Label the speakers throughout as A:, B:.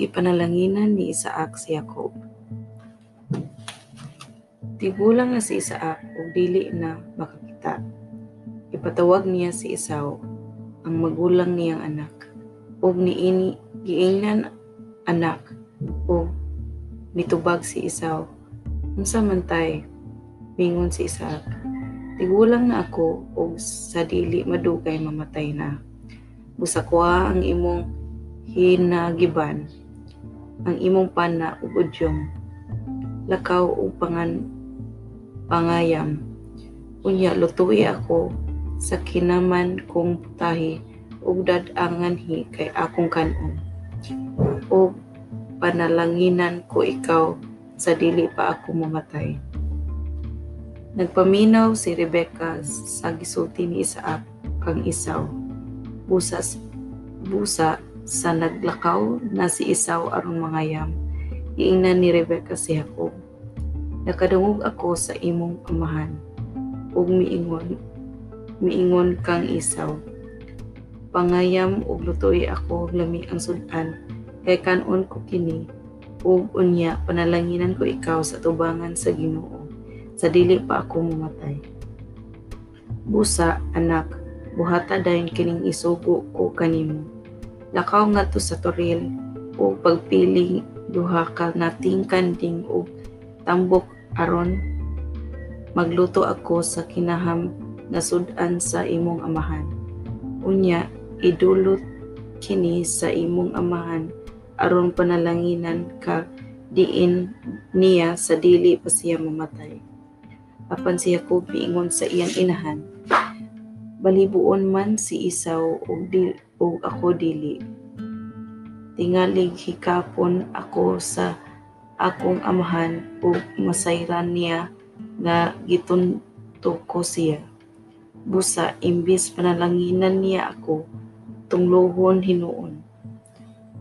A: gipanalanginan ni Isaak si Jacob. Tigulang na si Isaak ug dili na makakita. Ipatawag niya si Esau, ang magulang niyang anak, ug niini giingnan anak ug mitubag si Esau. Unsa man tay? Mingon si Isaak. Tigulang na ako ug sa dili madugay mamatay na. Busakwa ang imong hinagiban, ang imong pana ug udyong. Lakaw ug pangan pangayam. Unya lutuy ako sa kinaman kong putahi ug dadanganhi kay akong kanon. Ug panalanginan ko ikaw sa dili pa ako mamatay. Nagpaminaw si Rebecca sa gisulti ni Isaak kang Isaw. Busa, busa sa naglakaw na si Isaw aron mangayam. Iingnan ni Rebecca si Jacob. Nakadungog ako sa imong amahan ug miingon miingon kang Isaw. Pangayam ug lutoy ako lami ang sudan kay kanon ko kini ug unya panalanginan ko ikaw sa tubangan sa Ginoo sa dili pa ako mamatay. Busa, anak, buhata dayon kining isugo ko kanimo. Lakaw nga to sa toril o pagpili duha ka nating kanding o tambok aron magluto ako sa kinaham na sudan sa imong amahan. Unya, idulot kini sa imong amahan aron panalanginan ka diin niya sa dili pa siya mamatay apan si Jacob miingon sa iyang inahan balibuon man si Isaw ug di ug ako dili tingalig hikapon ako sa akong amahan ug masayran niya nga gitunto ko siya busa imbis panalanginan niya ako tunglohon hinuon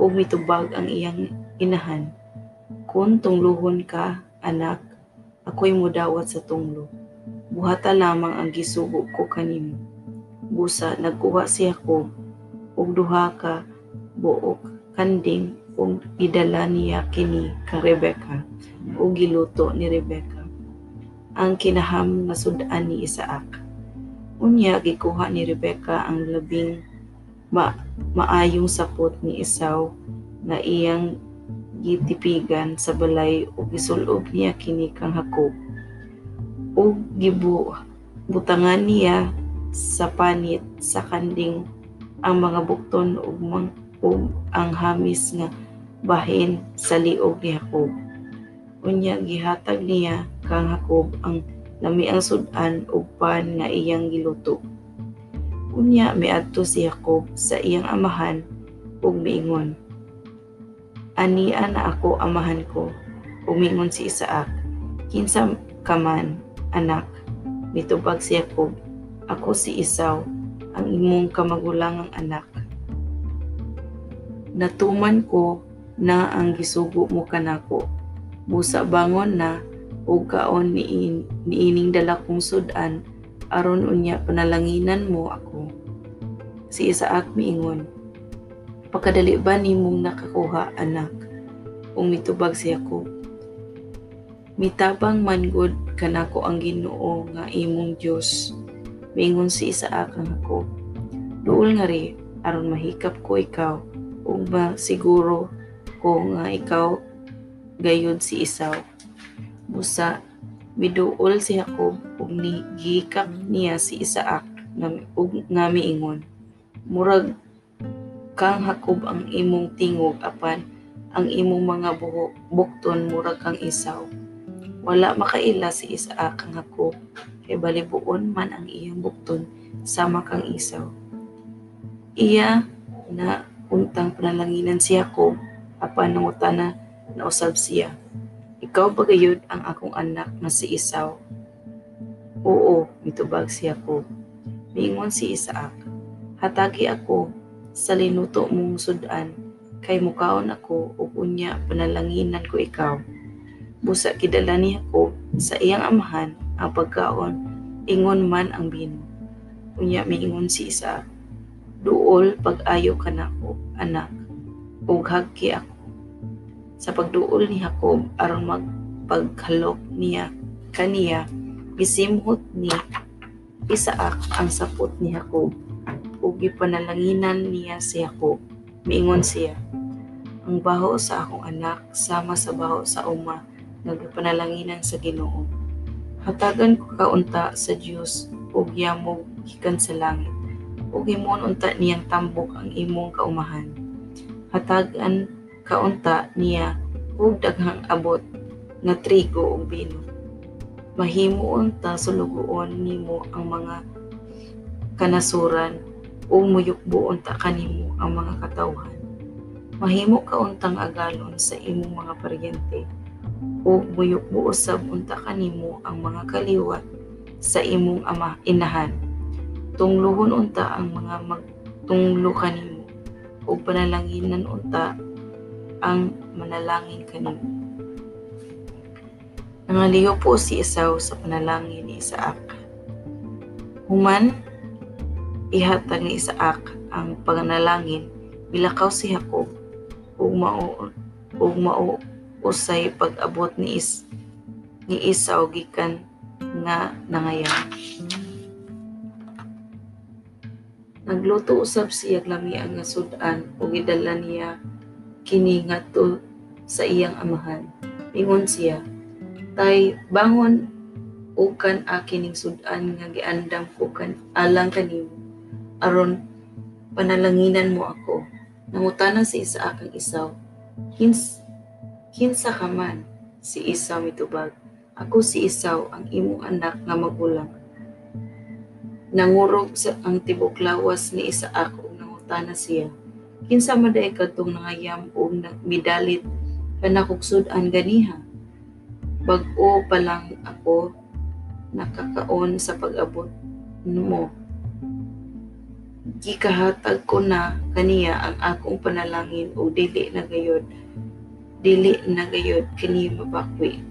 A: ug mitubag ang iyang inahan kun tunglohon ka anak ako'y mudawat sa tunglo. Buhata lamang ang gisugo ko kanimo. Busa nagkuha si Jacob og duha ka buok kanding ug idala niya kini kang Rebecca ug giluto ni Rebecca. Ang kinaham nga sudan ni Isaak. Unya gikuha ni Rebecca ang labing ma maayong sapot ni Esau nga iyang gitipigan sa balay ug gisulob niya kini kang Hakob ug gibu butangan niya sa panit sa kanding ang mga bukton ug ug ang hamis nga bahin sa liog ni Hakob unya gihatag niya kang Hakob ang lami ang sudan ug pan nga iyang giluto unya miadto si Jacob sa iyang amahan ug miingon Ania na ako amahan ko. Umingon si Isaak. Kinsa ka man, anak. Mitubag si Jacob. Ako si Isaw, ang imong kamagulangang anak. Natuman ko na ang gisugo mo kanako. Busa bangon na ug kaon ni niining dala kong sudan aron unya panalanginan mo ako. Si Isaak miingon, Pagkadali ba nimong nakakuha, anak? Umitubag si Jacob. Mitabang man gud kanako ang Ginoo nga imong Dios. Mingon si Isaak ang ako. Duol nga ri aron mahikap ko ikaw ug siguro ko nga ikaw gayud si Isaw. Busa miduol si Jacob ug ni gikap niya si Isaak nga ug nga miingon. Murag kang Hakob ang imong tingog apan ang imong mga buhok bukton murag kang isaw. Wala makaila si Isaak kang Hakob kay balibuon man ang iyang bukton sama kang isaw. Iya na untang panalanginan si Jacob apan nangutana na usab siya. Ikaw ba gayud ang akong anak na si Isaw? Oo, mitubag si Jacob. Mingon si Isaak. Hatagi ako sa linuto mong sudan kay mukaon ako ug unya panalanginan ko ikaw busa kidala niya ko sa iyang amahan ang pagkaon ingon man ang bino unya miingon si isa duol pag-ayo ka nako anak ug hagki ako. Sa pagduol ni Jacob aron magpaghalok niya kaniya gisimhot ni Isaak ang sapot ni Jacob ug gipanalanginan niya si Jacob. Miingon siya ang baho sa akong anak sama sa baho sa uma nagpanalanginan sa Ginoo. Hatagan ko kaunta sa Dios ug yamog gikan sa langit. Ug himon unta niyang tambok ang imong kaumahan. Hatagan kaunta niya ug daghang abot nga trigo ug bino mahimo unta sulugoon nimo ang mga kanasuran ug muyukbo unta kanimo ang mga katawhan. Mahimo ka untang agalon sa imong mga paryente ug muyukbo usab unta kanimo ang mga kaliwat sa imong ama inahan tunglohon unta ang mga magtunglo kanimo ug panalanginan unta ang manalangin kanimo Nangaliyo po si Esau sa panalangin ni Isaac. Human, ihatag ni Isaac ang panalangin, bilakaw si Jacob, ug mao ug mao usay pag-abot ni Is ni Esau gikan nga nangayan. Nagluto usab siya lami ang nga sudan ug gidala niya kini ngadto sa iyang amahan. Ingon siya, tay bangon ukan akin ning sudan nga giandam ko kan alang kanimo aron panalanginan mo ako. Nangutanan si isa akang isaw. Hins, kinsa ka man? Si Isaw mitubag. Ako si Isaw, ang imong anak nga magulang. Nangurog sa ang tibok lawas ni Isaak ug nangutana siya. Kinsa man day kadtong nangayam ug midalit kanakog sudan ganiha. Bag-o pa lang ako nakakaon sa pag-abot mo. Gikahatag ko na kaniya ang akong panalangin o dili na gayod. Dili na gayod kini mabakwi.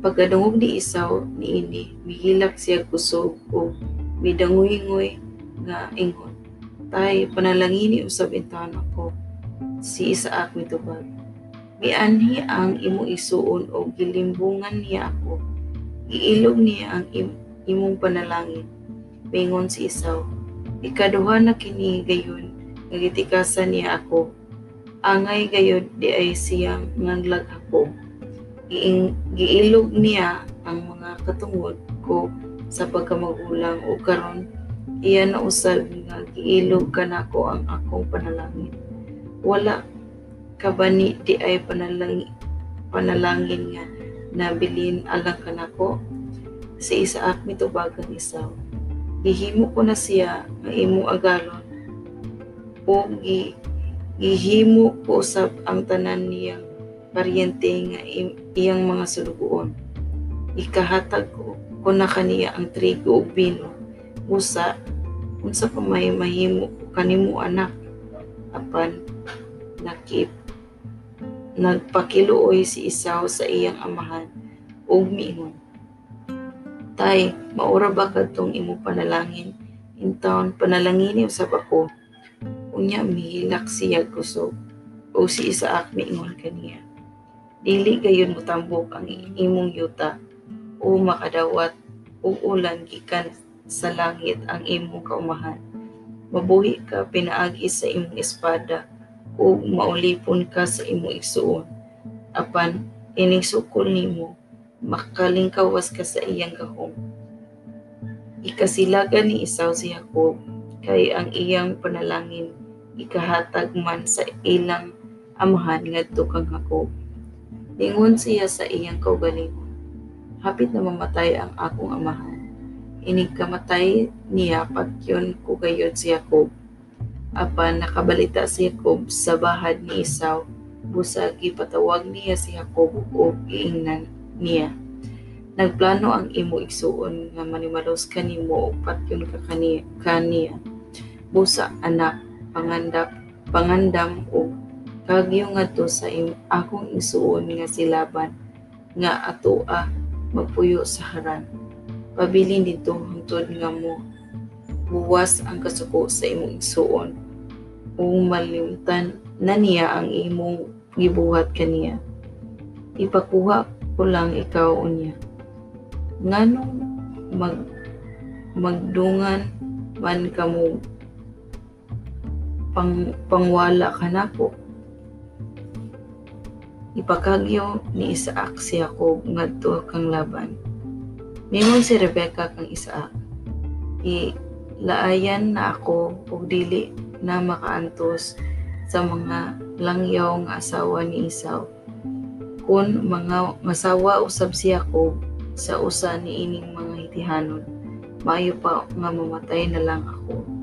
A: Pagkadungog ni isaw ni ini, mihilak siya kusog o midangoy-ngoy nga ingon. Tay, panalangini usab intahan ako. Si Isaak mitubag. Mianhi ang imo isuon o gilimbungan niya ako. Giilog niya ang im imong panalangin. Mingon si Isaw. Ikaduha na kini gayon, nagitikasan niya ako. Angay gayon di ay siyang ngaglag ako. Giing, giilog niya ang mga katungod ko sa pagkamagulang o karon iya na usab nga giilog kanako ang akong panalangin. Wala ka ba di ay panalangin, panalangin nga nabilin alang kanako? Si Isaak mitubagang isaw gihimo ko na siya nga imo agalon o gi, gihimo ko usab ang tanan niyang paryente nga iyang mga sulugoon ikahatag ko ko na kaniya ang trigo ug bino usa unsa pa may mahimo kanimo anak apan nakip nagpakiluoy si Isaw sa iyang amahan ug miingon Tay, maura ba kadtong imo panalangin? Intaon panalangini usab ako. Unya mihilak siya kusog. O si Isaak miingon kaniya. Dili gayon mutambok ang imong yuta o makadawat o ulan gikan sa langit ang imong kaumahan. Mabuhi ka pinaagi sa imong espada o maulipon ka sa imong igsuon. Apan ining sukol nimo makalingkawas ka sa iyang gahom. Ikasilagan ni Isaw si Jacob kay ang iyang panalangin ikahatag man sa ilang amahan ngadto kang Jacob. Lingon siya sa iyang kaugalingon. Hapit na mamatay ang akong amahan. Inig kamatay niya pagyon ko gayod si Jacob. Apan nakabalita si Jacob sa bahad ni Isaw busag ipatawag niya si Jacob o iingnan niya. Nagplano ang imo igsuon nga manimalos kanimo ug patyon ka kani kaniya. Busa anak pangandap pangandam og kagyo ngadto sa im, akong igsuon nga silaban nga atoa magpuyo sa haran. Pabilin dito hangtod nga mo buwas ang kasuko sa imong igsuon ug malimtan na niya ang imong gibuhat kaniya. Ipakuha ko lang ikaw unya. Nganong mag magdungan man kamo pang pangwala ka nako. Ipakagyo ni Isaac si Jacob ngadto kang laban. Mingon si Rebecca kang Isaac. I laayan na ako ug dili na makaantos sa mga langyaw nga asawa ni Isaw. Kun mga masawa usab si Jacob sa usa ni ining mga hitihanon, maayo pa nga mamatay na lang ako